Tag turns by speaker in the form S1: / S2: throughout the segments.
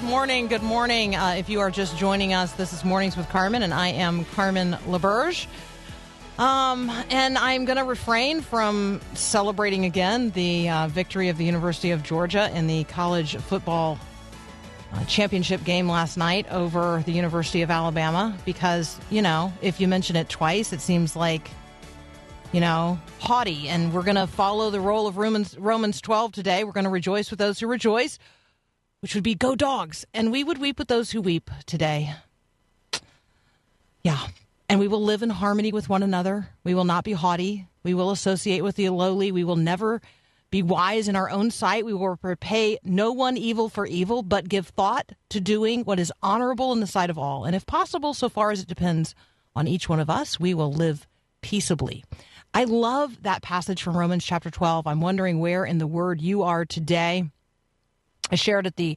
S1: Good morning. Good morning. Uh, if you are just joining us, this is Mornings with Carmen, and I am Carmen LaBerge. Um, and I'm going to refrain from celebrating again the uh, victory of the University of Georgia in the college football uh, championship game last night over the University of Alabama because, you know, if you mention it twice, it seems like, you know, haughty. And we're going to follow the role of Romans, Romans 12 today. We're going to rejoice with those who rejoice, which would be go dogs. And we would weep with those who weep today. Yeah. And we will live in harmony with one another. We will not be haughty. We will associate with the lowly. We will never be wise in our own sight. We will repay no one evil for evil, but give thought to doing what is honorable in the sight of all. And if possible, so far as it depends on each one of us, we will live peaceably. I love that passage from Romans chapter 12. I'm wondering where in the word you are today. I shared at the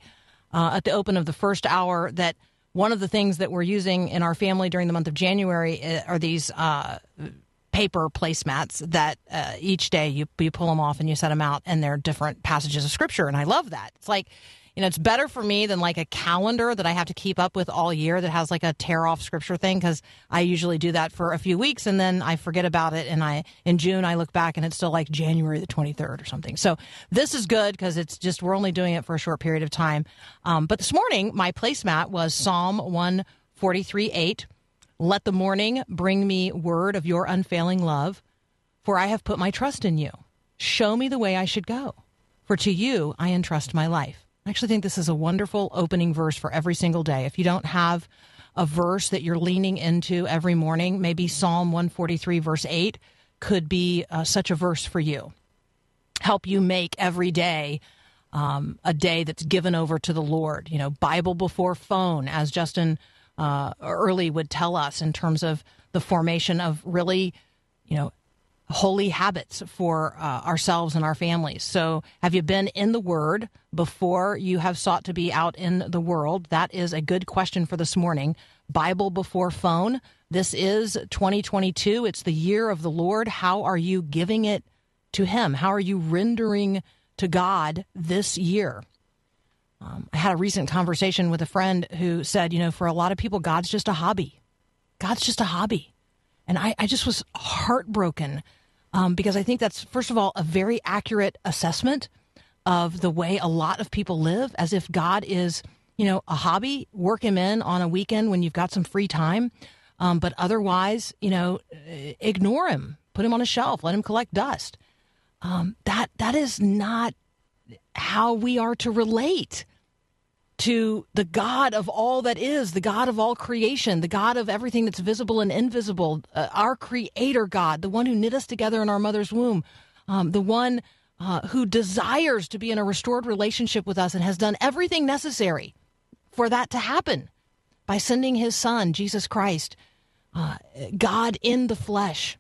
S1: uh, at the open of the first hour that one of the things that we're using in our family during the month of January uh, are these uh, paper placemats that uh, each day you you pull them off and you set them out, and they're different passages of scripture, and I love that. It's like you know, it's better for me than like a calendar that I have to keep up with all year that has like a tear off scripture thing because I usually do that for a few weeks and then I forget about it. And I, in June, I look back and it's still like January the 23rd or something. So this is good because it's just, we're only doing it for a short period of time. Um, but this morning, my placemat was Psalm 143 8. Let the morning bring me word of your unfailing love, for I have put my trust in you. Show me the way I should go, for to you I entrust my life. I actually think this is a wonderful opening verse for every single day. If you don't have a verse that you're leaning into every morning, maybe Psalm 143, verse 8 could be uh, such a verse for you. Help you make every day um, a day that's given over to the Lord. You know, Bible before phone, as Justin uh, Earley would tell us in terms of the formation of really, you know, holy habits for uh, ourselves and our families. So, have you been in the Word before you have sought to be out in the world? That is a good question for this morning. Bible before phone. This is 2022. It's the year of the Lord. How are you giving it to Him? How are you rendering to God this year? Um, I had a recent conversation with a friend who said, you know, for a lot of people, God's just a hobby. God's just a hobby. And I, I just was heartbroken um, because I think that's, first of all, a very accurate assessment of the way a lot of people live, as if God is, you know, a hobby. Work him in on a weekend when you've got some free time. Um, but otherwise, you know, ignore him, put him on a shelf, let him collect dust. Um, that that is not how we are to relate to the God of all that is, the God of all creation, the God of everything that's visible and invisible, uh, our Creator God, the one who knit us together in our mother's womb, um, the one uh, who desires to be in a restored relationship with us and has done everything necessary for that to happen by sending His Son, Jesus Christ, uh, God in the flesh,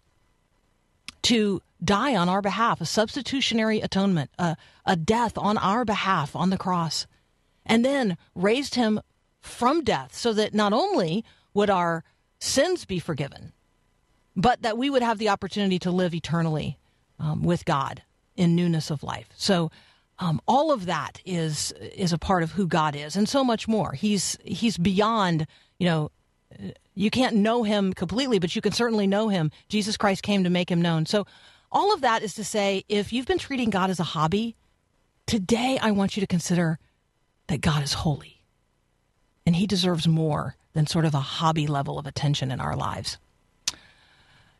S1: to die on our behalf, a substitutionary atonement, a, a death on our behalf on the cross and then raised him from death so that not only would our sins be forgiven, but that we would have the opportunity to live eternally um, with God in newness of life. So um, all of that is is a part of who God is, and so much more. He's he's beyond you know. You can't know him completely, but you can certainly know him. Jesus Christ came to make him known. So, all of that is to say, if you've been treating God as a hobby, today I want you to consider that God is holy and he deserves more than sort of a hobby level of attention in our lives.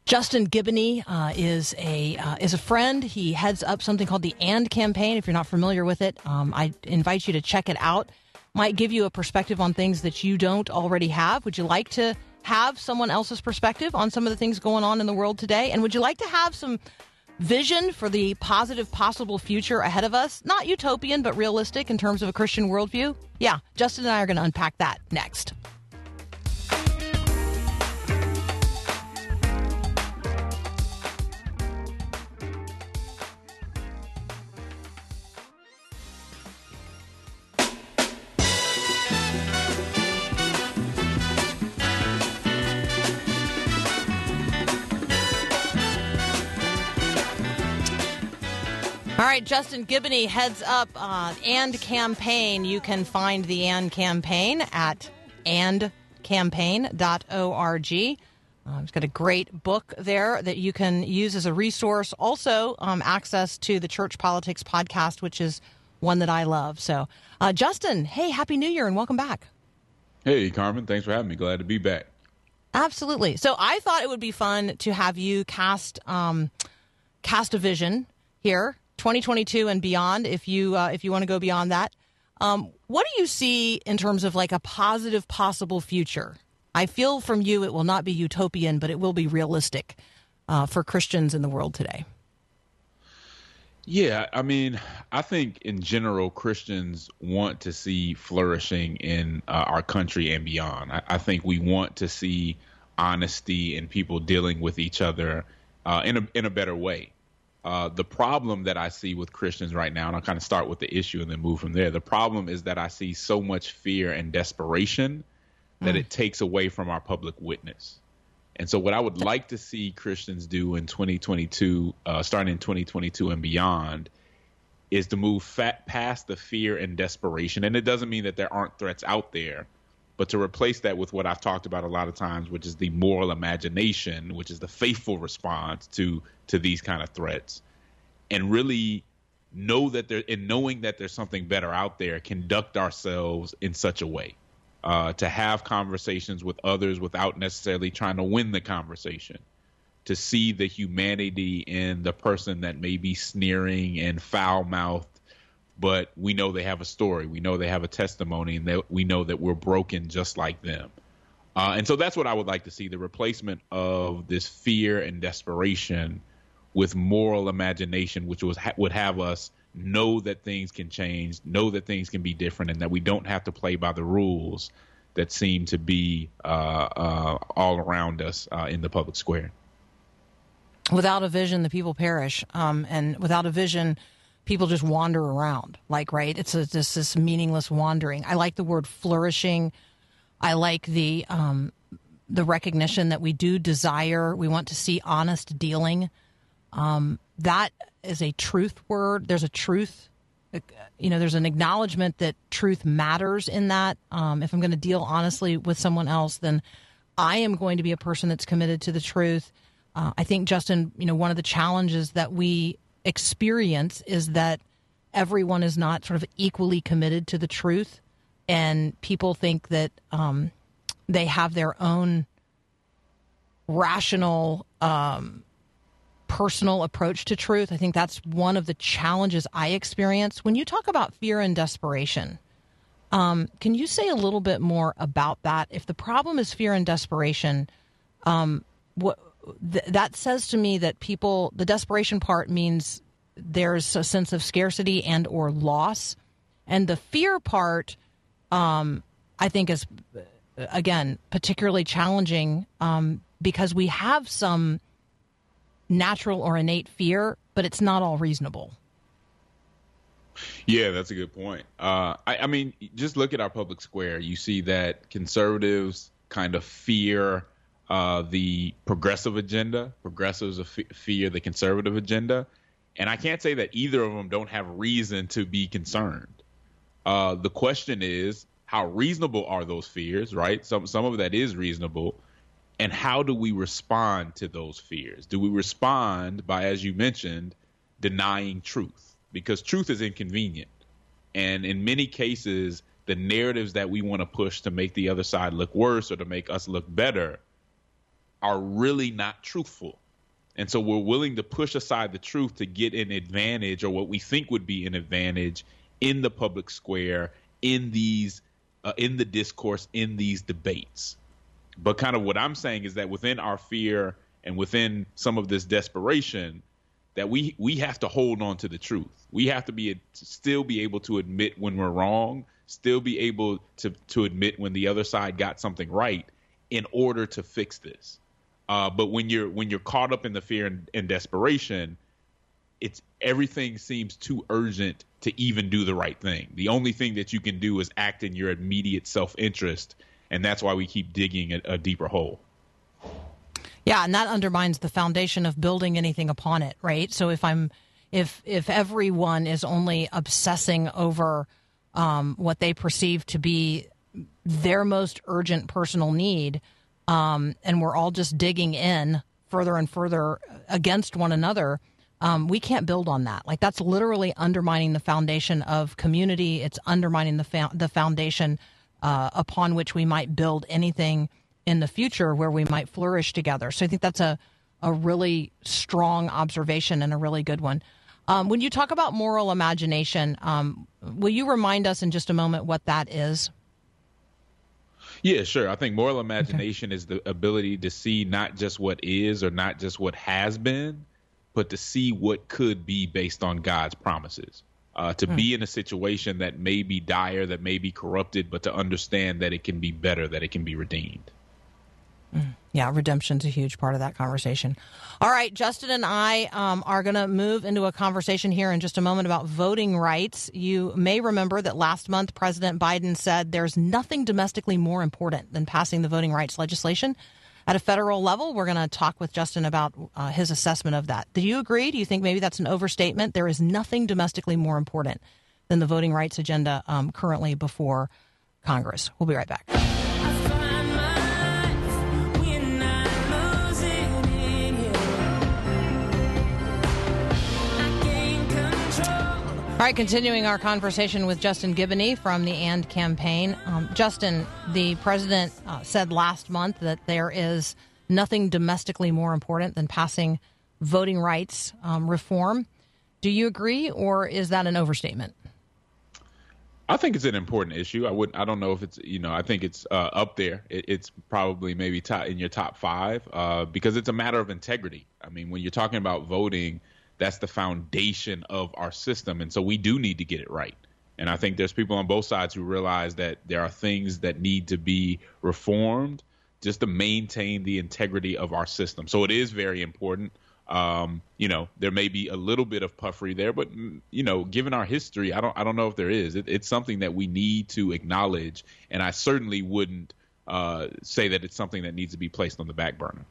S1: Justin Giboney uh, is a uh, is a friend. He heads up something called the AND campaign. If you're not familiar with it, um, I invite you to check it out. might give you a perspective on things that you don't already have. Would you like to have someone else's perspective on some of the things going on in the world today? And would you like to have some vision for the positive possible future ahead of us? Not utopian, but realistic in terms of a Christian worldview? Yeah, Justin and I are going to unpack that next. Justin Giboney heads up uh, And Campaign. You can find the And Campaign at andcampaign.org. Uh, it's got a great book there that you can use as a resource. Also, um, access to the Church Politics podcast, which is one that I love. So, uh, Justin, hey, Happy New Year and welcome back.
S2: Hey, Carmen. Thanks for having me. Glad to be back.
S1: Absolutely. So I thought it would be fun to have you cast um, cast a vision here, 2022 and beyond. If you uh, if you want to go beyond that, um, what do you see in terms of like a positive possible future? I feel from you it will not be utopian, but it will be realistic uh, for Christians in the world today.
S2: Yeah, I mean, I think in general, Christians want to see flourishing in uh, our country and beyond. I, I think we want to see honesty and people dealing with each other uh, in a in a better way. Uh, the problem that I see with Christians right now, and I'll kind of start with the issue and then move from there. The problem is that I see so much fear and desperation that it takes away from our public witness. And so, what I would like to see Christians do in 2022, uh, starting in 2022 and beyond, is to move fat past the fear and desperation. And it doesn't mean that there aren't threats out there, but to replace that with what I've talked about a lot of times, which is the moral imagination, which is the faithful response to to these kind of threats, and really know that there, and knowing that there's something better out there, conduct ourselves in such a way uh, to have conversations with others without necessarily trying to win the conversation, to see the humanity in the person that may be sneering and foul mouthed, but we know they have a story, we know they have a testimony, and that we know that we're broken just like them. Uh, and so that's what I would like to see the replacement of this fear and desperation with moral imagination, which was would have us know that things can change, know that things can be different, and that we don't have to play by the rules that seem to be uh, uh, all around us uh, in the public square.
S1: Without a vision, the people perish, um, and without a vision, people just wander around. Like, right? It's a, just this meaningless wandering. I like the word flourishing. I like the um, the recognition that we do desire. We want to see honest dealing. Um, that is a truth word. There's a truth. You know, there's an acknowledgement that truth matters in that. Um, if I'm going to deal honestly with someone else, then I am going to be a person that's committed to the truth. Uh, I think, Justin, you know, one of the challenges that we experience is that everyone is not sort of equally committed to the truth, and people think that um, they have their own rational, um, personal approach to truth. I think that's one of the challenges I experience. When you talk about fear and desperation, um, can you say a little bit more about that? If the problem is fear and desperation, um, what th- that says to me that people, the desperation part means there's a sense of scarcity and or loss, and the fear part, um, I think, is again particularly challenging um, because we have some natural or innate fear, but it's not all reasonable.
S2: Yeah, that's a good point. Uh, I, I, mean, just look at our public square. You see that conservatives kind of fear uh, the progressive agenda, progressives fear the conservative agenda. And I can't say that either of them don't have reason to be concerned. Uh, the question is, how reasonable are those fears, right? Some, some of that is reasonable. And how do we respond to those fears? Do we respond by, as you mentioned, denying truth? because truth is inconvenient. And in many cases, the narratives that we want to push to make the other side look worse or to make us look better are really not truthful. And so we're willing to push aside the truth to get an advantage or what we think would be an advantage in the public square in these uh, in the discourse in these debates. But kind of what I'm saying is that within our fear and within some of this desperation, that we we have to hold on to the truth. We have to be still be able to admit when we're wrong, still be able to to admit when the other side got something right in order to fix this. Uh, but when you're when you're caught up in the fear and, and desperation, it's everything seems too urgent to even do the right thing. The only thing that you can do is act in your immediate self interest, and that's why we keep digging a, a deeper hole.
S1: Yeah, and that undermines the foundation of building anything upon it, right? So if I'm if if everyone is only obsessing over um, what they perceive to be their most urgent personal need, um, and we're all just digging in further and further against one another, um, we can't build on that. Like that's literally undermining the foundation of community. It's undermining the fa- the foundation uh, upon which we might build anything in the future where we might flourish together. So I think that's a a really strong observation and a really good one. Um, when you talk about moral imagination, um, will you remind us in just a moment what that is?
S2: Yeah, sure. I think moral imagination okay. is the ability to see not just what is or not just what has been, but to see what could be based on God's promises. Uh, to mm. be in a situation that may be dire, that may be corrupted, but to understand that it can be better, that it can be redeemed.
S1: Yeah, redemption's a huge part of that conversation. All right, Justin and I um, are going to move into a conversation here in just a moment about voting rights. You may remember that last month President Biden said there's nothing domestically more important than passing the voting rights legislation at a federal level. We're going to talk with Justin about uh, his assessment of that. Do you agree? Do you think maybe that's an overstatement? There is nothing domestically more important than the voting rights agenda um, currently before Congress. We'll be right back. All right, continuing our conversation with Justin Giboney from the AND campaign. Um, Justin, the president uh, said last month that there is nothing domestically more important than passing voting rights um, reform. Do you agree, or is that an overstatement?
S2: I think it's an important issue. I would. I don't know if it's. You know. I think it's uh, up there. It, it's probably maybe top, in your top five uh, because it's a matter of integrity. I mean, when you're talking about voting that's the foundation of our system. And so we do need to get it right. And I think there's people on both sides who realize that there are things that need to be reformed just to maintain the integrity of our system. So it is very important. Um, you know, there may be a little bit of puffery there, but mm, you know, given our history, I don't, I don't know if there is. It, it's something that we need to acknowledge, and I certainly wouldn't uh, say that it's something that needs to be placed on the back burner.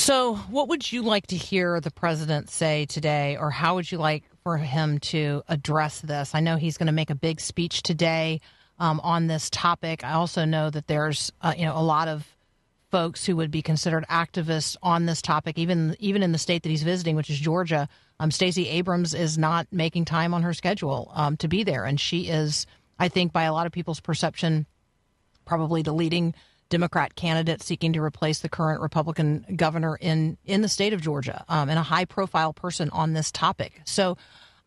S1: So, what would you like to hear the president say today, or how would you like for him to address this? I know he's going to make a big speech today um, on this topic. I also know that there's uh, you know a lot of folks who would be considered activists on this topic, even even in the state that he's visiting, which is Georgia. Um, Stacey Abrams is not making time on her schedule um, to be there, and she is, I think, by a lot of people's perception, probably the leading Democrat candidate seeking to replace the current Republican governor in in the state of Georgia, um, and a high profile person on this topic. So,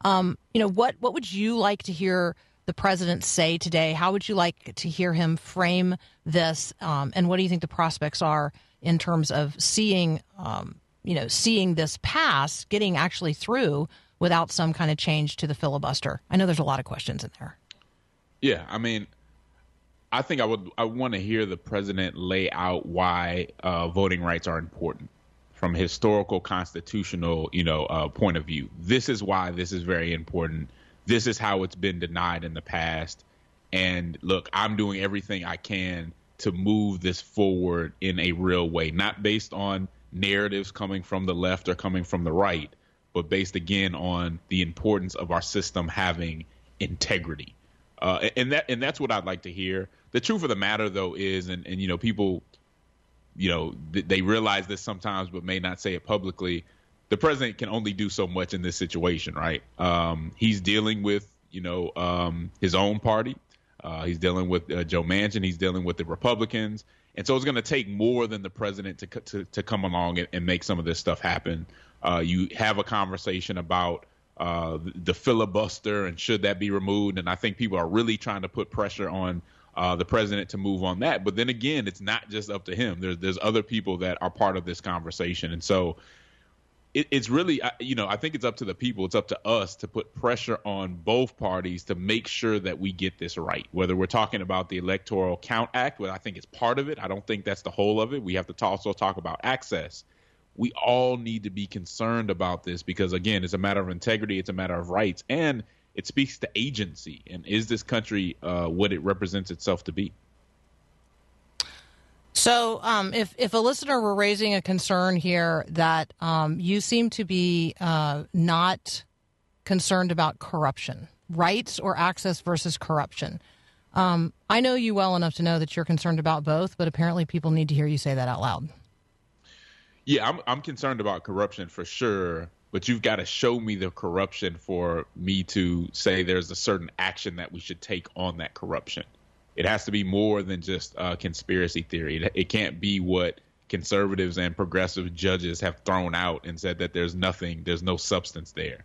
S1: um, you know, what what would you like to hear the president say today? How would you like to hear him frame this? Um, and what do you think the prospects are in terms of seeing, um, you know, seeing this pass, getting actually through without some kind of change to the filibuster? I know there's a lot of questions in there.
S2: Yeah, I mean, I think I would I want to hear the president lay out why uh, voting rights are important from a historical constitutional you know uh, point of view. This is why this is very important. This is how it's been denied in the past. And look, I'm doing everything I can to move this forward in a real way, not based on narratives coming from the left or coming from the right, but based again on the importance of our system having integrity. Uh, and that and that's what I'd like to hear the truth of the matter though is, and and you know people, you know th- they realize this sometimes, but may not say it publicly. The president can only do so much in this situation, right? Um, he's dealing with you know um, his own party. Uh, he's dealing with uh, Joe Manchin. He's dealing with the Republicans, and so it's going to take more than the president to to, to come along and, and make some of this stuff happen. Uh, you have a conversation about uh, the filibuster and should that be removed. And I think people are really trying to put pressure on uh, the president to move on that. But then again, it's not just up to him. There's there's other people that are part of this conversation, and so it, it's really you know I think it's up to the people. It's up to us to put pressure on both parties to make sure that we get this right. Whether we're talking about the Electoral Count Act, where I think it's part of it. I don't think that's the whole of it. We have to also talk about access. We all need to be concerned about this because again, it's a matter of integrity. It's a matter of rights and it speaks to agency and is this country uh, what it represents itself to be?
S1: So um, if, if a listener were raising a concern here that um, you seem to be uh, not concerned about corruption rights or access versus corruption um, i know you well enough to know that you're concerned about both but apparently people need to hear you say that out loud.
S2: Yeah i'm, I'm concerned about corruption for sure but you've got to show me the corruption for me to say there's a certain action that we should take on that corruption. It has to be more than just a conspiracy theory. It, it can't be what conservatives and progressive judges have thrown out and said that there's nothing, there's no substance there.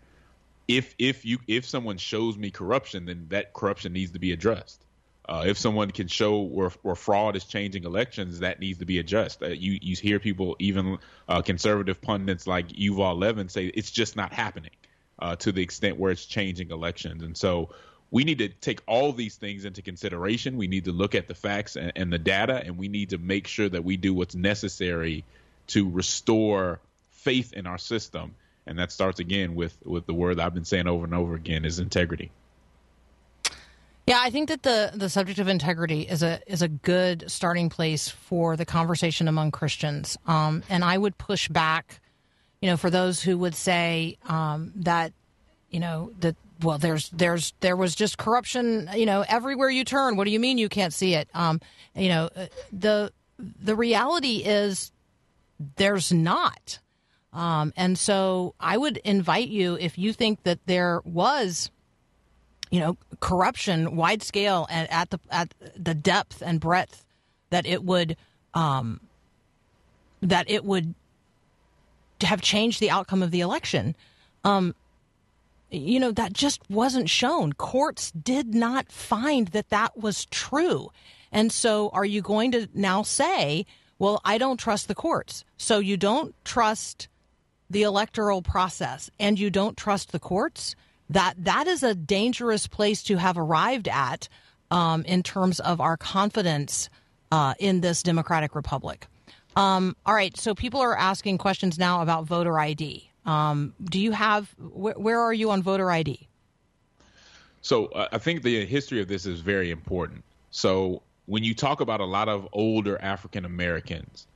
S2: If if you if someone shows me corruption, then that corruption needs to be addressed. Uh, if someone can show where, where fraud is changing elections, that needs to be addressed. Uh, you you hear people, even uh, conservative pundits like Yuval Levin, say it's just not happening uh, to the extent where it's changing elections. And so we need to take all these things into consideration. We need to look at the facts and, and the data, and we need to make sure that we do what's necessary to restore faith in our system. And that starts again with with the word I've been saying over and over again is integrity.
S1: Yeah, I think that the the subject of integrity is a is a good starting place for the conversation among Christians. Um, and I would push back, you know, for those who would say um, that, you know, that well, there's there's there was just corruption, you know, everywhere you turn. What do you mean you can't see it? Um, you know, the the reality is there's not. Um, and so I would invite you if you think that there was you know, corruption, wide scale, and at the at the depth and breadth that it would um, that it would have changed the outcome of the election. Um, you know, that just wasn't shown. Courts did not find that that was true. And so, are you going to now say, well, I don't trust the courts? So, you don't trust the electoral process and you don't trust the courts? That that is a dangerous place to have arrived at um, in terms of our confidence uh, in this democratic republic. Um, all right, so people are asking questions now about voter ID. Um, do you have wh- where are you on voter ID?
S2: So uh, I think the history of this is very important. So when you talk about a lot of older African Americans,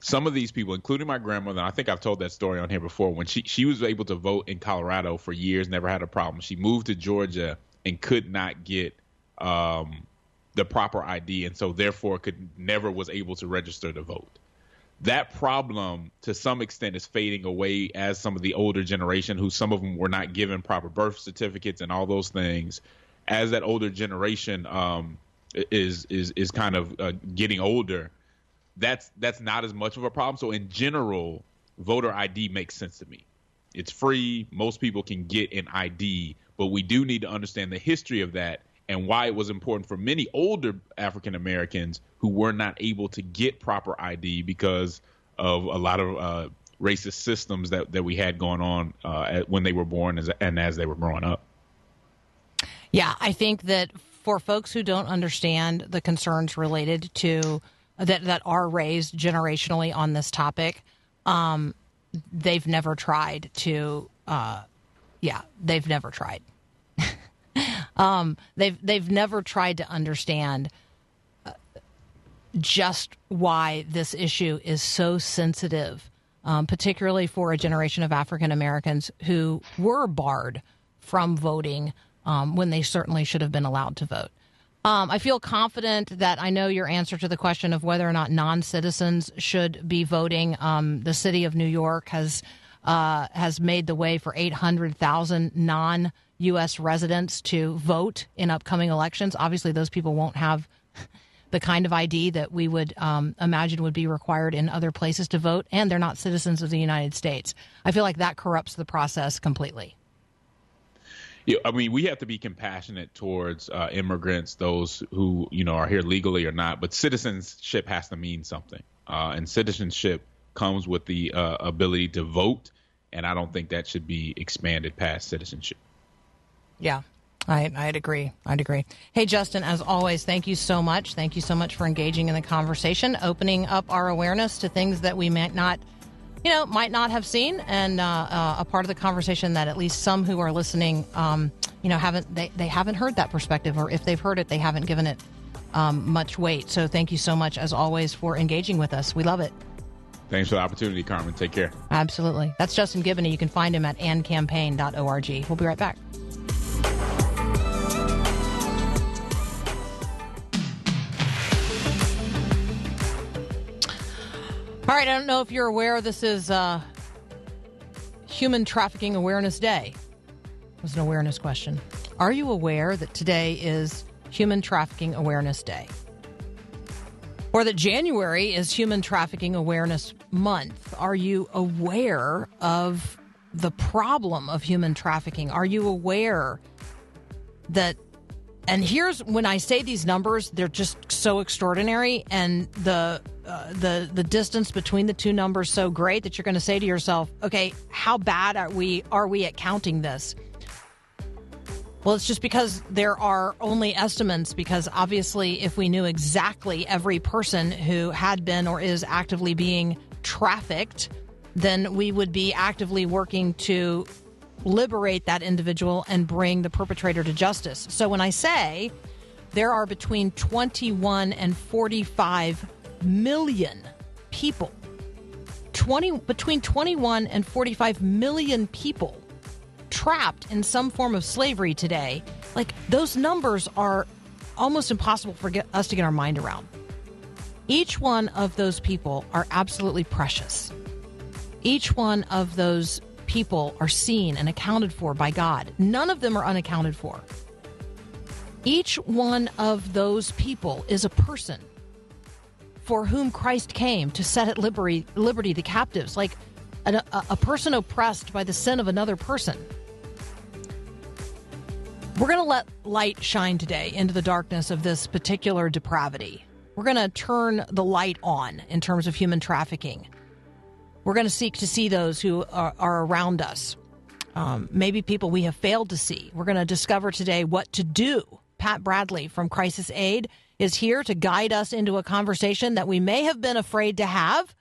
S2: some of these people, including my grandmother, I think I've told that story on here before. When she she was able to vote in Colorado for years, never had a problem. She moved to Georgia and could not get um, the proper ID, and so therefore could never was able to register to vote. That problem, to some extent, is fading away as some of the older generation, who some of them were not given proper birth certificates and all those things, as that older generation um, is is is kind of uh, getting older that's that's not as much of a problem. So in general, voter ID makes sense to me. It's free. Most people can get an ID, but we do need to understand the history of that and why it was important for many older African Americans who were not able to get proper ID because of a lot of uh, racist systems that, that we had going on uh, when they were born as, and as they were growing up.
S1: Yeah, I think that for folks who don't understand the concerns related to that that are raised generationally on this topic, um, they've never tried to. Uh, yeah, they've never tried. um, they've they've never tried to understand uh, just why this issue is so sensitive, um, particularly for a generation of African Americans who were barred from voting um, when they certainly should have been allowed to vote. Um, I feel confident that I know your answer to the question of whether or not non citizens should be voting. Um, the city of New York has uh, has made the way for 800,000 non U.S. residents to vote in upcoming elections. Obviously, those people won't have the kind of ID that we would um, imagine would be required in other places to vote, and they're not citizens of the United States. I feel like that corrupts the process completely.
S2: Yeah, I mean, we have to be compassionate towards uh, immigrants, those who you know are here legally or not. But citizenship has to mean something, uh, and citizenship comes with the uh, ability to vote. And I don't think that should be expanded past citizenship.
S1: Yeah, I, I'd agree. I'd agree. Hey, Justin, as always, thank you so much. Thank you so much for engaging in the conversation, opening up our awareness to things that we might not, you know, might not have seen, and uh, uh, a part of the conversation that at least some who are listening, um, you know, haven't they, they haven't heard that perspective, or if they've heard it, they haven't given it um, much weight. So thank you so much, as always, for engaging with us. We love it.
S2: Thanks for the opportunity, Carmen. Take care.
S1: Absolutely. That's Justin Giboney. You can find him at andcampaign.org. We'll be right back. All right, I don't know if you're aware this is uh, Human Trafficking Awareness Day. It was an awareness question. Are you aware that today is Human Trafficking Awareness Day? Or that January is Human Trafficking Awareness Month? Are you aware of the problem of human trafficking? Are you aware that and here's when I say these numbers, they're just so extraordinary, and the uh, the the distance between the two numbers so great that you're going to say to yourself, "Okay, how bad are we are we at counting this?" Well, it's just because there are only estimates. Because obviously, if we knew exactly every person who had been or is actively being trafficked, then we would be actively working to liberate that individual and bring the perpetrator to justice. So when I say there are between 21 and 45 million people, 20 between 21 and 45 million people trapped in some form of slavery today, like those numbers are almost impossible for get, us to get our mind around. Each one of those people are absolutely precious. Each one of those people are seen and accounted for by God. None of them are unaccounted for. Each one of those people is a person for whom Christ came to set at liberty, liberty the captives, like a, a, a person oppressed by the sin of another person. We're going to let light shine today into the darkness of this particular depravity. We're going to turn the light on in terms of human trafficking. We're going to seek to see those who are, are around us, um, maybe people we have failed to see. We're going to discover today what to do. Pat Bradley from Crisis Aid is here to guide us into a conversation that we may have been afraid to have,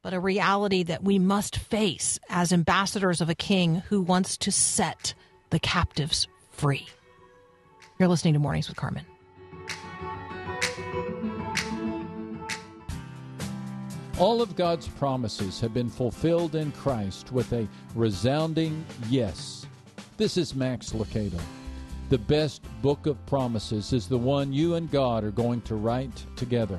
S1: but a reality that we must face as ambassadors of a king who wants to set the captives free. You're listening to Mornings with Carmen.
S3: All of God's promises have been fulfilled in Christ with a resounding yes. This is Max Lucado. The best book of promises is the one you and God are going to write together.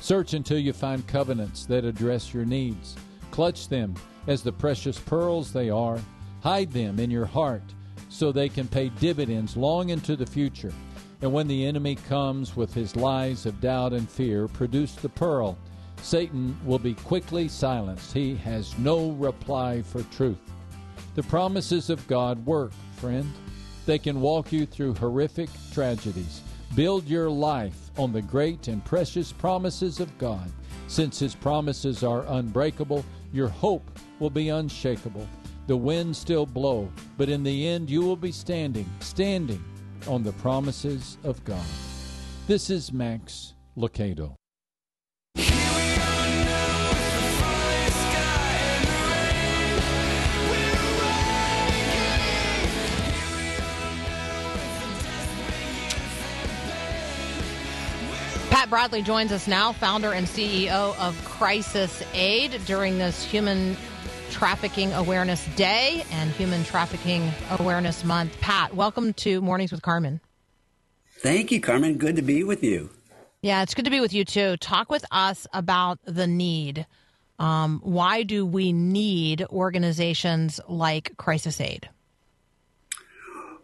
S3: Search until you find covenants that address your needs. Clutch them as the precious pearls they are. Hide them in your heart so they can pay dividends long into the future. And when the enemy comes with his lies of doubt and fear, produce the pearl. Satan will be quickly silenced. He has no reply for truth. The promises of God work, friend. They can walk you through horrific tragedies. Build your life on the great and precious promises of God. Since His promises are unbreakable, your hope will be unshakable. The winds still blow, but in the end you will be standing, standing on the promises of God. This is Max Lucado.
S1: Bradley joins us now, founder and CEO of Crisis Aid, during this Human Trafficking Awareness Day and Human Trafficking Awareness Month. Pat, welcome to Mornings with Carmen.
S4: Thank you, Carmen. Good to be with you.
S1: Yeah, it's good to be with you too. Talk with us about the need. Um, why do we need organizations like Crisis Aid?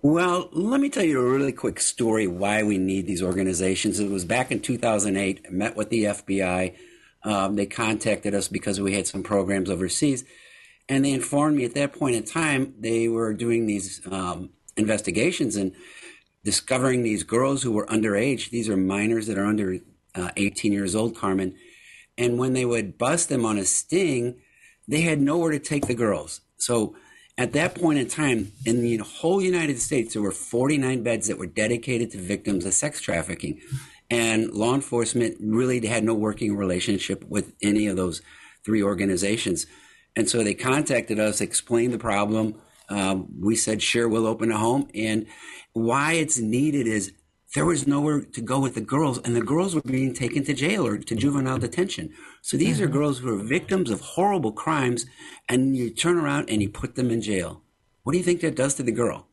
S4: Well, let me tell you a really quick story why we need these organizations. It was back in 2008. I met with the FBI. Um, they contacted us because we had some programs overseas, and they informed me at that point in time they were doing these um, investigations and discovering these girls who were underage. These are minors that are under uh, 18 years old, Carmen. And when they would bust them on a sting, they had nowhere to take the girls. So at that point in time, in the whole United States, there were 49 beds that were dedicated to victims of sex trafficking. And law enforcement really had no working relationship with any of those three organizations. And so they contacted us, explained the problem. Um, we said, sure, we'll open a home. And why it's needed is there was nowhere to go with the girls, and the girls were being taken to jail or to juvenile detention. So these are girls who are victims of horrible crimes, and you turn around and you put them in jail. What do you think that does to the girl?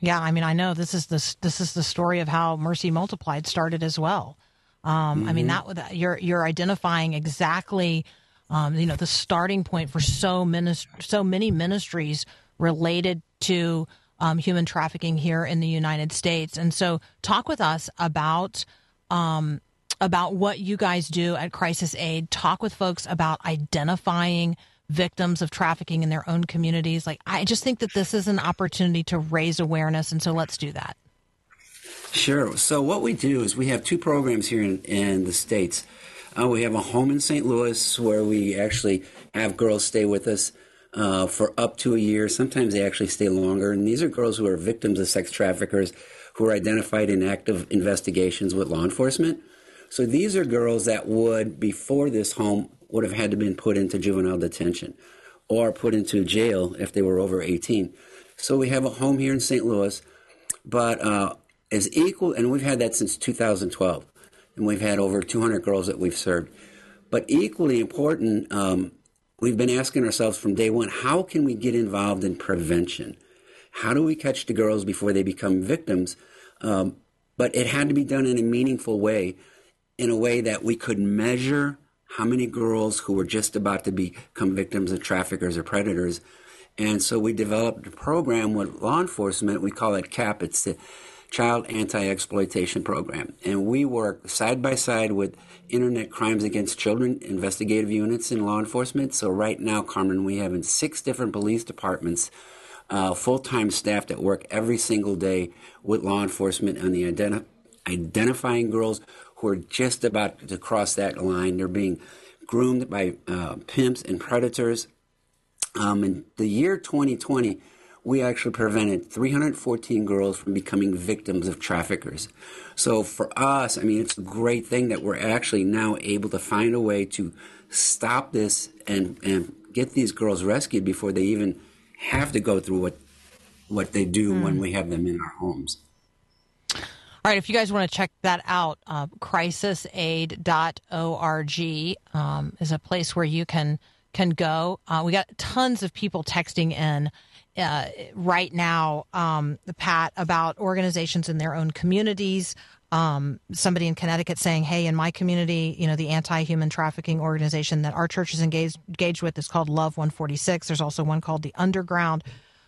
S1: Yeah, I mean, I know this is the this is the story of how Mercy Multiplied started as well. Um, I mean, that that- you're you're identifying exactly, um, you know, the starting point for so minis- so many ministries related to um, human trafficking here in the United States. And so, talk with us about um, about what you guys do at Crisis Aid. Talk with folks about identifying victims of trafficking in their own communities. Like, I just think that this is an opportunity to raise awareness, and so let's do that.
S4: Sure. So what we do is we have two programs here in, in the states. Uh, we have a home in St. Louis where we actually have girls stay with us uh, for up to a year. Sometimes they actually stay longer. And these are girls who are victims of sex traffickers who are identified in active investigations with law enforcement. So these are girls that would, before this home, would have had to been put into juvenile detention or put into jail if they were over 18. So we have a home here in St. Louis but uh, is equal, and we've had that since 2012, and we've had over 200 girls that we've served. But equally important, um, we've been asking ourselves from day one, how can we get involved in prevention? How do we catch the girls before they become victims? Um, but it had to be done in a meaningful way, in a way that we could measure how many girls who were just about to become victims of traffickers or predators. And so we developed a program with law enforcement. We call it CAP. It's the Child Anti-Exploitation Program. And we work side by side with Internet Crimes Against Children investigative units in law enforcement. So right now, Carmen, we have in six different police departments uh, full-time staff that work every single day with law enforcement on the identi- identifying girls who are just about to cross that line. They're being groomed by uh, pimps and predators. Um, in the year 2020, we actually prevented 314 girls from becoming victims of traffickers. So for us, I mean, it's a great thing that we're actually now able to find a way to stop this and, and get these girls rescued before they even have to go through what what they do when we have them in our homes.
S1: All right, if you guys want to check that out, uh, crisisaid.org um, is a place where you can can go. Uh, we got tons of people texting in uh, right now, um, Pat, about organizations in their own communities. Um, somebody in Connecticut saying, "Hey, in my community, you know, the anti-human trafficking organization that our church is engaged engaged with is called Love 146. There's also one called the Underground."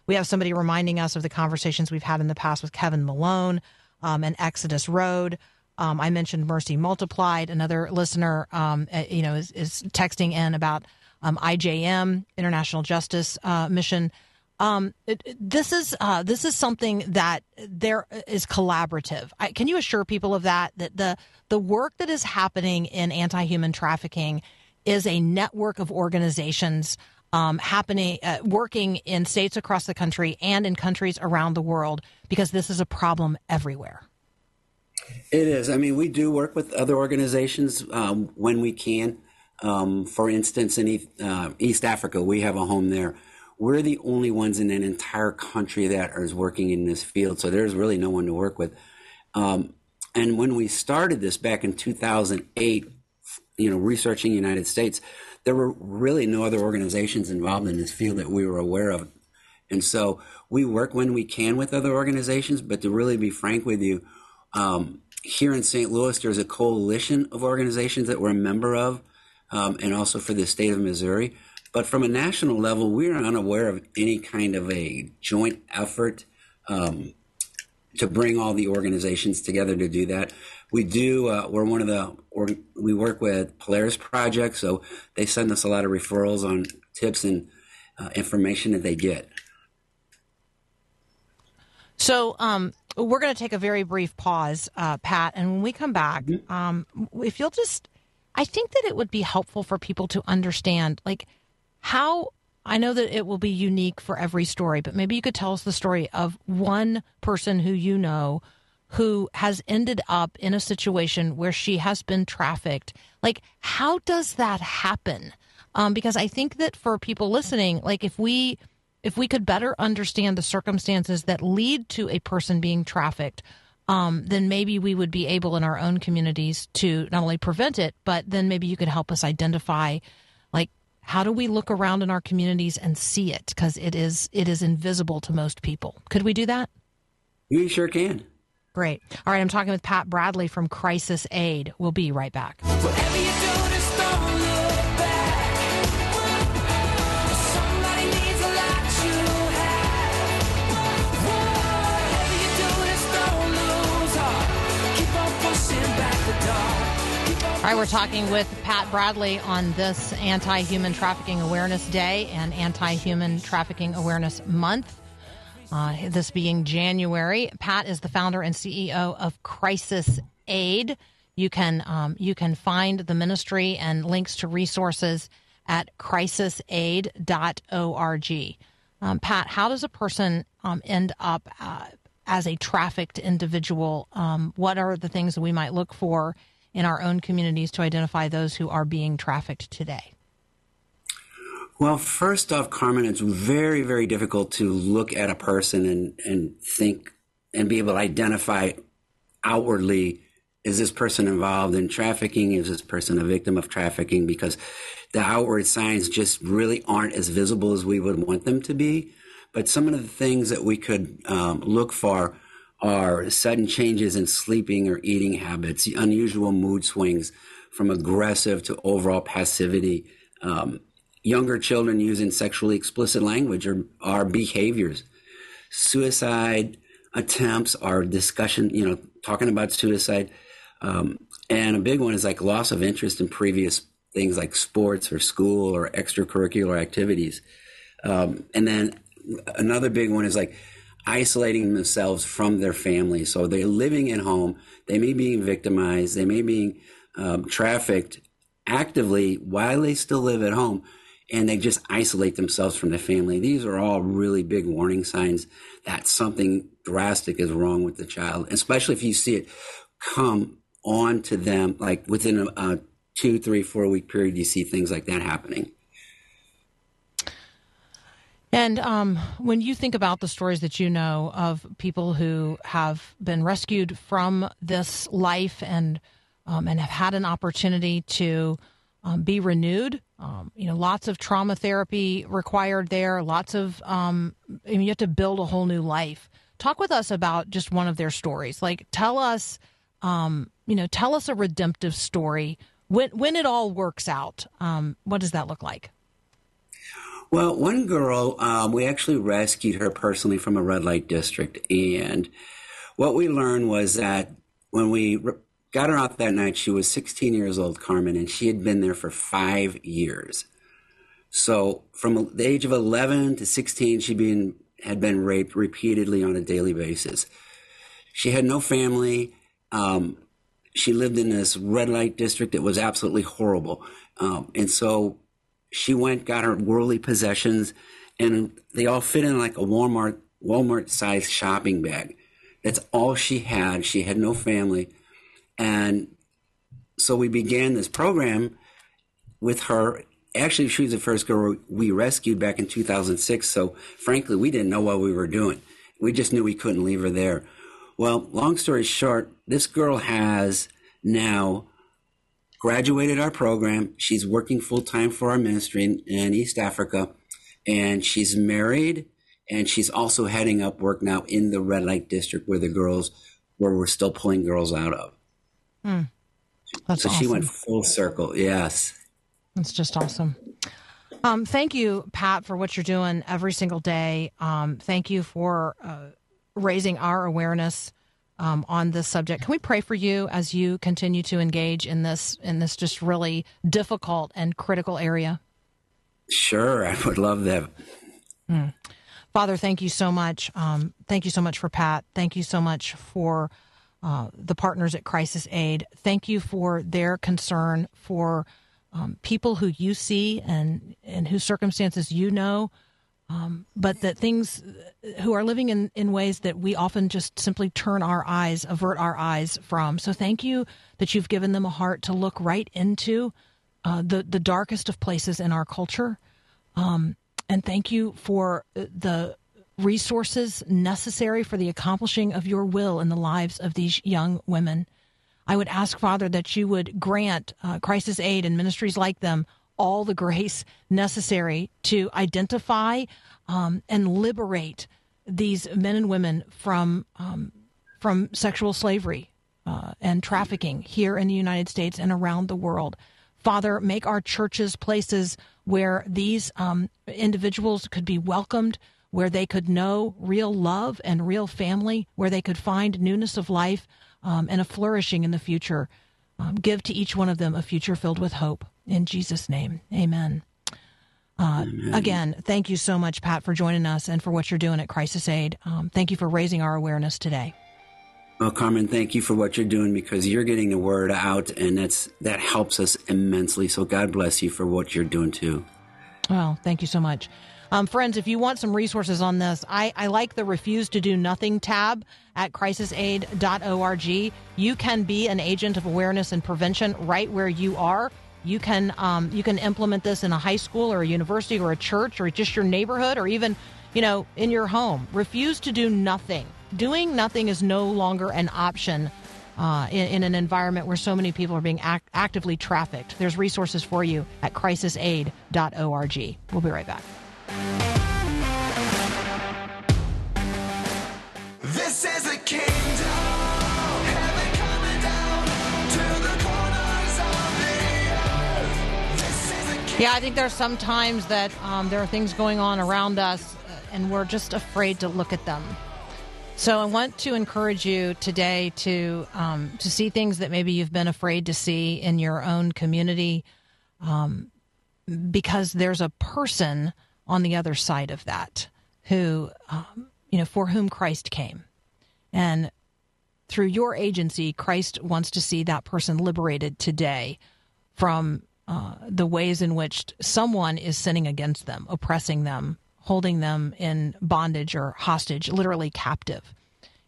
S1: We have somebody reminding us of the conversations we've had in the past with Kevin Malone um, and Exodus Road. Um, I mentioned Mercy Multiplied. Another listener, um, uh, you know, is, is texting in about um, IJM, International Justice uh, Mission. Um, it, it- this is uh, this is something that there is collaborative. I, can you assure people of that? That the the work that is happening in anti human trafficking is a network of organizations um, happening, uh, working in states across the country and in countries around the world because this is a problem everywhere.
S4: It is. I mean, we do work with other organizations um, when we can. Um, for instance, in East, uh, East Africa, we have a home there. We're the only ones in an entire country that is working in this field, so there's really no one to work with. Um, and when we started this back in 2008, you know, researching the United States, there were really no other organizations involved in this field that we were aware of. And so we work when we can with other organizations, but to really be frank with you, um, here in St. Louis, there's a coalition of organizations that we're a member of, um, and also for the state of Missouri. But from a national level, we're unaware of any kind of a joint effort um, to bring all the organizations together to do that. We do. Uh, we're one of the. We work with Polaris Project, so they send us a lot of referrals on tips and uh, information that they get.
S1: So, um, we're going to take a very brief pause, uh, Pat, and when we come back, um, if you'll just, I think that it would be helpful for people to understand, like, how I know that it will be unique for every story, but maybe you could tell us the story of one person who you know who has ended up in a situation where she has been trafficked. Like, how does that happen? Um, because I think that for people listening, like if we if we could better understand the circumstances that lead to a person being trafficked, um, then maybe we would be able in our own communities to not only prevent it, but then maybe you could help us identify, like, how do we look around in our communities and see it because it is it is invisible to most people. Could we do that?
S4: We sure can.
S1: Great. All right, I'm talking with Pat Bradley from Crisis Aid. We'll be right back.
S5: Whatever you do, just don't look back. Somebody needs a lot you have. Whatever you do, just don't lose heart. Keep on pushing back the door.
S1: All right, we're talking with Pat Bradley on this Anti Human Trafficking Awareness Day and Anti Human Trafficking Awareness Month. Uh, this being January, Pat is the founder and CEO of Crisis Aid. You can um, you can find the ministry and links to resources at crisisaid.org. Um, Pat, how does a person um, end up uh, as a trafficked individual? Um, what are the things that we might look for in our own communities to identify those who are being trafficked today?
S4: Well, first off, Carmen, it's very, very difficult to look at a person and, and think and be able to identify outwardly is this person involved in trafficking? Is this person a victim of trafficking? Because the outward signs just really aren't as visible as we would want them to be. But some of the things that we could um, look for are sudden changes in sleeping or eating habits, unusual mood swings from aggressive to overall passivity, um, younger children using sexually explicit language or, or behaviors, suicide attempts or discussion, you know, talking about suicide. Um, and a big one is like loss of interest in previous things like sports or school or extracurricular activities. Um, and then another big one is like isolating themselves from their family. So they're living at home. They may be being victimized. They may be being um, trafficked actively while they still live at home. And they just isolate themselves from their family. These are all really big warning signs that something drastic is wrong with the child, especially if you see it come on to them, like within a, a two, three, four week period, you see things like that happening.
S1: And um, when you think about the stories that you know of people who have been rescued from this life and um, and have had an opportunity to um, be renewed, um, you know, lots of trauma therapy required there. Lots of um, I mean, you have to build a whole new life. Talk with us about just one of their stories. Like, tell us, um, you know, tell us a redemptive story when when it all works out. Um, what does that look like?
S4: Well, one girl, um, we actually rescued her personally from a red light district. And what we learned was that when we re- got her out that night, she was 16 years old, Carmen, and she had been there for five years. So from the age of 11 to 16, she been, had been raped repeatedly on a daily basis. She had no family. Um, she lived in this red light district. It was absolutely horrible. Um, and so she went, got her worldly possessions, and they all fit in like a Walmart Walmart sized shopping bag. That's all she had. She had no family, and so we began this program with her. Actually, she was the first girl we rescued back in 2006. So, frankly, we didn't know what we were doing. We just knew we couldn't leave her there. Well, long story short, this girl has now graduated our program. She's working full time for our ministry in, in East Africa, and she's married. And she's also heading up work now in the red light district where the girls, where we're still pulling girls out of.
S1: That's
S4: so she went full circle. Yes.
S1: That's just awesome. Um, thank you, Pat, for what you're doing every single day. Um, thank you for uh, raising our awareness um, on this subject. Can we pray for you as you continue to engage in this in this just really difficult and critical area?
S4: Sure. I would love that.
S1: Father, thank you so much. Um, thank you so much for Pat. Thank you so much for uh, the partners at Crisis Aid. Thank you for their concern for um, people who you see and and whose circumstances you know, um, but that things who are living in, in ways that we often just simply turn our eyes, avert our eyes from. So thank you that you've given them a heart to look right into uh, the the darkest of places in our culture. Um, and thank you for the resources necessary for the accomplishing of your will in the lives of these young women. I would ask, Father, that you would grant uh, crisis aid and ministries like them all the grace necessary to identify um, and liberate these men and women from um, from sexual slavery uh, and trafficking here in the United States and around the world. Father, make our churches places where these um, individuals could be welcomed, where they could know real love and real family, where they could find newness of life um, and a flourishing in the future. Um, give to each one of them a future filled with hope. In Jesus' name, amen. Uh, again, thank you so much, Pat, for joining us and for what you're doing at Crisis Aid. Um, thank you for raising our awareness today.
S4: Well, Carmen, thank you for what you're doing because you're getting the word out, and that's that helps us immensely. So God bless you for what you're doing too.
S1: Well, thank you so much. Um, friends, if you want some resources on this, I, I like the Refuse to Do Nothing tab at crisisaid.org. You can be an agent of awareness and prevention right where you are. You can um, you can implement this in a high school or a university or a church or just your neighborhood or even you know in your home. Refuse to do nothing. Doing nothing is no longer an option uh, in, in, an environment where so many people are being act- actively trafficked. There's resources for you at crisisaid.org. We'll be right back.
S5: This is the kingdom.
S1: Yeah, I think there's sometimes that um, there are things going on around us uh, and we're just afraid to look at them. So I want to encourage you today to um, to see things that maybe you've been afraid to see in your own community, um, because there's a person on the other side of that who, um, you know, for whom Christ came, and through your agency, Christ wants to see that person liberated today from uh, the ways in which someone is sinning against them, oppressing them, holding them in bondage or hostage, literally captive.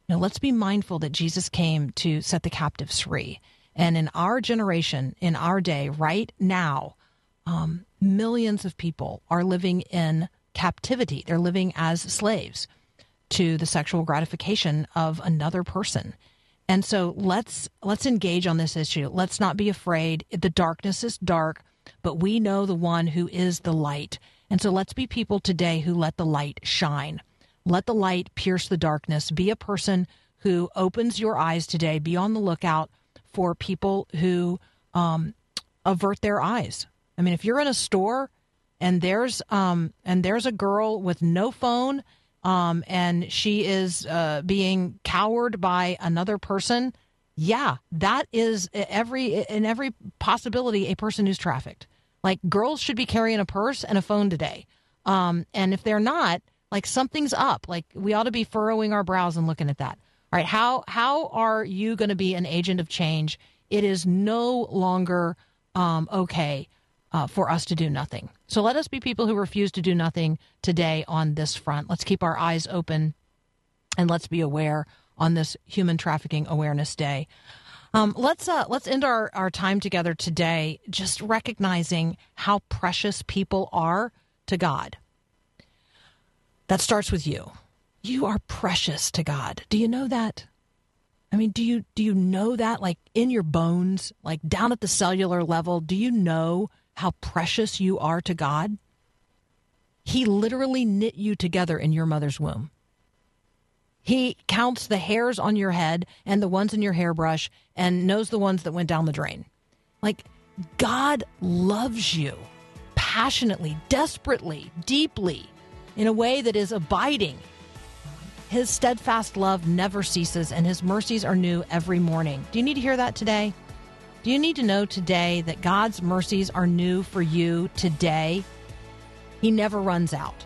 S1: Now, let's be mindful that Jesus came to set the captives free. And in our generation, in our day, right now, um, millions of people are living in captivity. They're living as slaves to the sexual gratification of another person. And so let's let's engage on this issue. Let's not be afraid. The darkness is dark, but we know the one who is the light. And so let's be people today who let the light shine. Let the light pierce the darkness. Be a person who opens your eyes today. Be on the lookout for people who um, avert their eyes. I mean, if you're in a store and there's um, and there's a girl with no phone um, and she is uh, being cowered by another person, yeah, that is every in every possibility a person who's trafficked. Like girls should be carrying a purse and a phone today. Um, and if they're not, like something's up. Like we ought to be furrowing our brows and looking at that. All right, how how are you going to be an agent of change? It is no longer um, okay uh, for us to do nothing. So let us be people who refuse to do nothing today on this front. Let's keep our eyes open and let's be aware on this Human Trafficking Awareness Day. Um, let's uh, let's end our, our time together today just recognizing how precious people are to God. That starts with you. You are precious to God. Do you know that? I mean, do you do you know that like in your bones, like down at the cellular level, do you know how precious you are to God? He literally knit you together in your mother's womb. He counts the hairs on your head and the ones in your hairbrush and knows the ones that went down the drain. Like, God loves you passionately, desperately, deeply, in a way that is abiding. His steadfast love never ceases, and his mercies are new every morning. Do you need to hear that today? Do you need to know today that God's mercies are new for you today? He never runs out.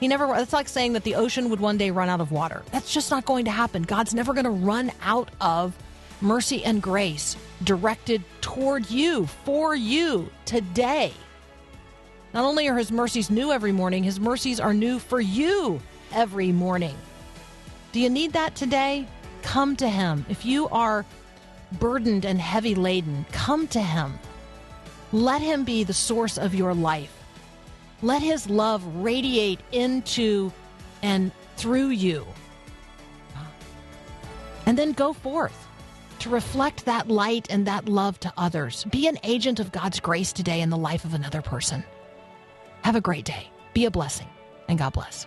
S1: He never. It's like saying that the ocean would one day run out of water. That's just not going to happen. God's never going to run out of mercy and grace directed toward you, for you today. Not only are His mercies new every morning, His mercies are new for you every morning. Do you need that today? Come to Him. If you are burdened and heavy laden, come to Him. Let Him be the source of your life. Let His love radiate into and through you. And then go forth to reflect that light and that love to others. Be an agent of God's grace today in the life of another person. Have a great day. Be a blessing, and God bless.